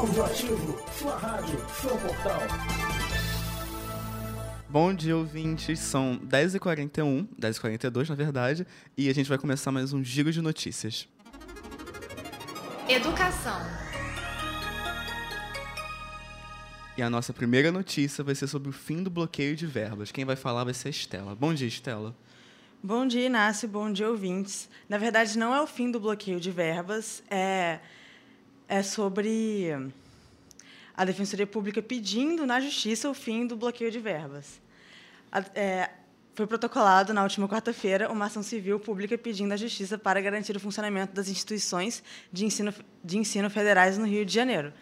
Audioativo, sua rádio, seu portal. Bom dia, ouvintes. São 10h41, 10h42 na verdade, e a gente vai começar mais um giro de notícias. Educação. E a nossa primeira notícia vai ser sobre o fim do bloqueio de verbas. Quem vai falar vai ser a Estela. Bom dia, Estela. Bom dia, Inácio. Bom dia, ouvintes. Na verdade, não é o fim do bloqueio de verbas, é, é sobre a Defensoria Pública pedindo na Justiça o fim do bloqueio de verbas. A, é, foi protocolado na última quarta-feira uma ação civil pública pedindo à Justiça para garantir o funcionamento das instituições de ensino, de ensino federais no Rio de Janeiro.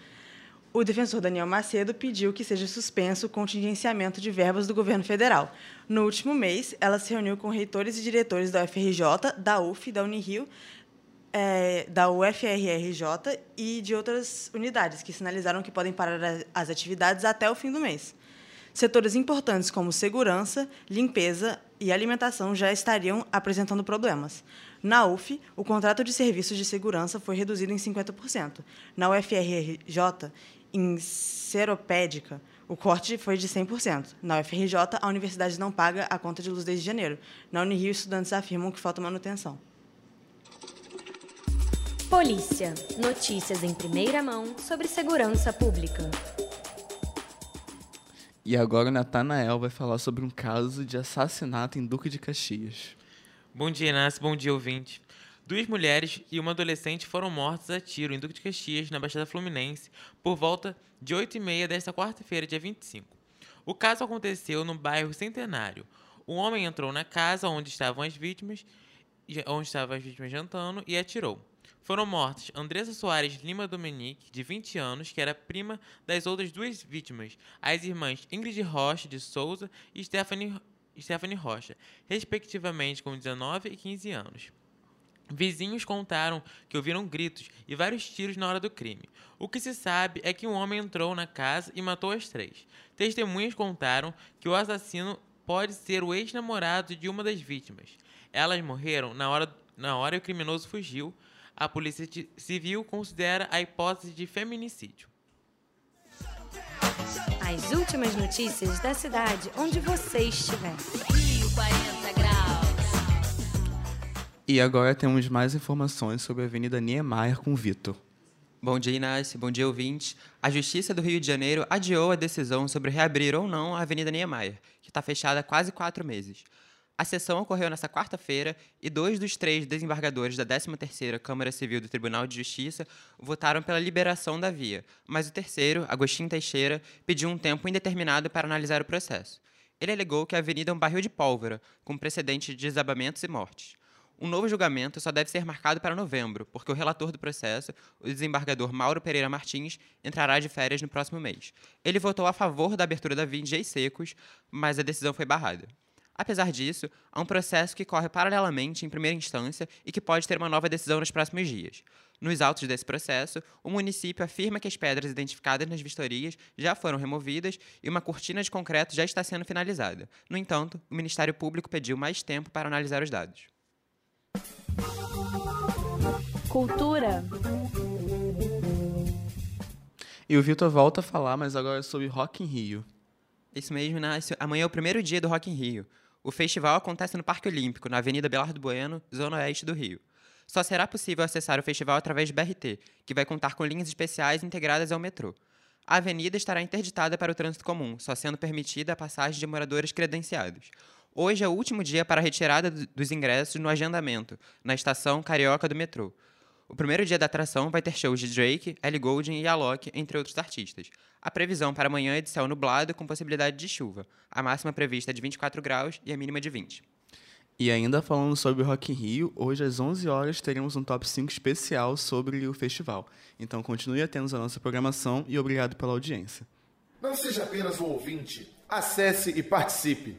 O defensor Daniel Macedo pediu que seja suspenso o contingenciamento de verbas do governo federal. No último mês, ela se reuniu com reitores e diretores da UFRJ, da UF, da Unirio, é, da UFRRJ e de outras unidades, que sinalizaram que podem parar as atividades até o fim do mês. Setores importantes como segurança, limpeza e alimentação já estariam apresentando problemas. Na UF, o contrato de serviços de segurança foi reduzido em 50%. Na UFRJ, em seropédica, o corte foi de 100%. Na UFRJ, a universidade não paga a conta de luz desde janeiro. Na Unirio, estudantes afirmam que falta manutenção. Polícia. Notícias em primeira mão sobre segurança pública. E agora o Natanael vai falar sobre um caso de assassinato em Duque de Caxias. Bom dia, Inácio. Bom dia, ouvinte. Duas mulheres e uma adolescente foram mortas a tiro em Duque de Caxias, na Baixada Fluminense, por volta de 8h30 desta quarta-feira, dia 25. O caso aconteceu no bairro Centenário. O homem entrou na casa onde estavam as vítimas, onde estavam as vítimas jantando, e atirou. Foram mortas Andressa Soares Lima Dominique, de 20 anos, que era prima das outras duas vítimas, as irmãs Ingrid Rocha de Souza e Stephanie, Stephanie Rocha, respectivamente com 19 e 15 anos. Vizinhos contaram que ouviram gritos e vários tiros na hora do crime. O que se sabe é que um homem entrou na casa e matou as três. Testemunhas contaram que o assassino pode ser o ex-namorado de uma das vítimas. Elas morreram na hora, na hora e o criminoso fugiu, a Polícia Civil considera a hipótese de feminicídio. As últimas notícias da cidade onde você estiver. Rio 40 graus. E agora temos mais informações sobre a Avenida Niemeyer com Vitor. Bom dia, Inácio. Bom dia, ouvintes. A Justiça do Rio de Janeiro adiou a decisão sobre reabrir ou não a Avenida Niemeyer, que está fechada há quase quatro meses. A sessão ocorreu nesta quarta-feira e dois dos três desembargadores da 13ª Câmara Civil do Tribunal de Justiça votaram pela liberação da via, mas o terceiro, Agostinho Teixeira, pediu um tempo indeterminado para analisar o processo. Ele alegou que a avenida é um barril de pólvora, com precedente de desabamentos e mortes. Um novo julgamento só deve ser marcado para novembro, porque o relator do processo, o desembargador Mauro Pereira Martins, entrará de férias no próximo mês. Ele votou a favor da abertura da via em dias secos, mas a decisão foi barrada. Apesar disso, há um processo que corre paralelamente em primeira instância e que pode ter uma nova decisão nos próximos dias. Nos autos desse processo, o município afirma que as pedras identificadas nas vistorias já foram removidas e uma cortina de concreto já está sendo finalizada. No entanto, o Ministério Público pediu mais tempo para analisar os dados. Cultura. E o Vitor volta a falar, mas agora sobre Rock in Rio. Isso mesmo, Inácio. Amanhã é o primeiro dia do Rock in Rio. O festival acontece no Parque Olímpico, na Avenida Belardo Bueno, zona oeste do Rio. Só será possível acessar o festival através do BRT, que vai contar com linhas especiais integradas ao metrô. A avenida estará interditada para o trânsito comum, só sendo permitida a passagem de moradores credenciados. Hoje é o último dia para a retirada dos ingressos no agendamento, na estação Carioca do metrô. O primeiro dia da atração vai ter shows de Drake, Ellie Goulding e Alok, entre outros artistas. A previsão para amanhã é de céu nublado com possibilidade de chuva. A máxima prevista é de 24 graus e a mínima de 20. E ainda falando sobre o Rock in Rio, hoje às 11 horas teremos um top 5 especial sobre o festival. Então continue atentos à nossa programação e obrigado pela audiência. Não seja apenas um ouvinte. Acesse e participe.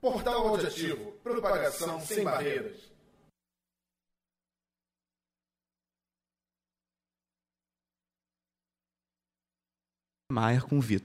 Portal Auditivo. Propagação sem barreiras. Maier com Vitor.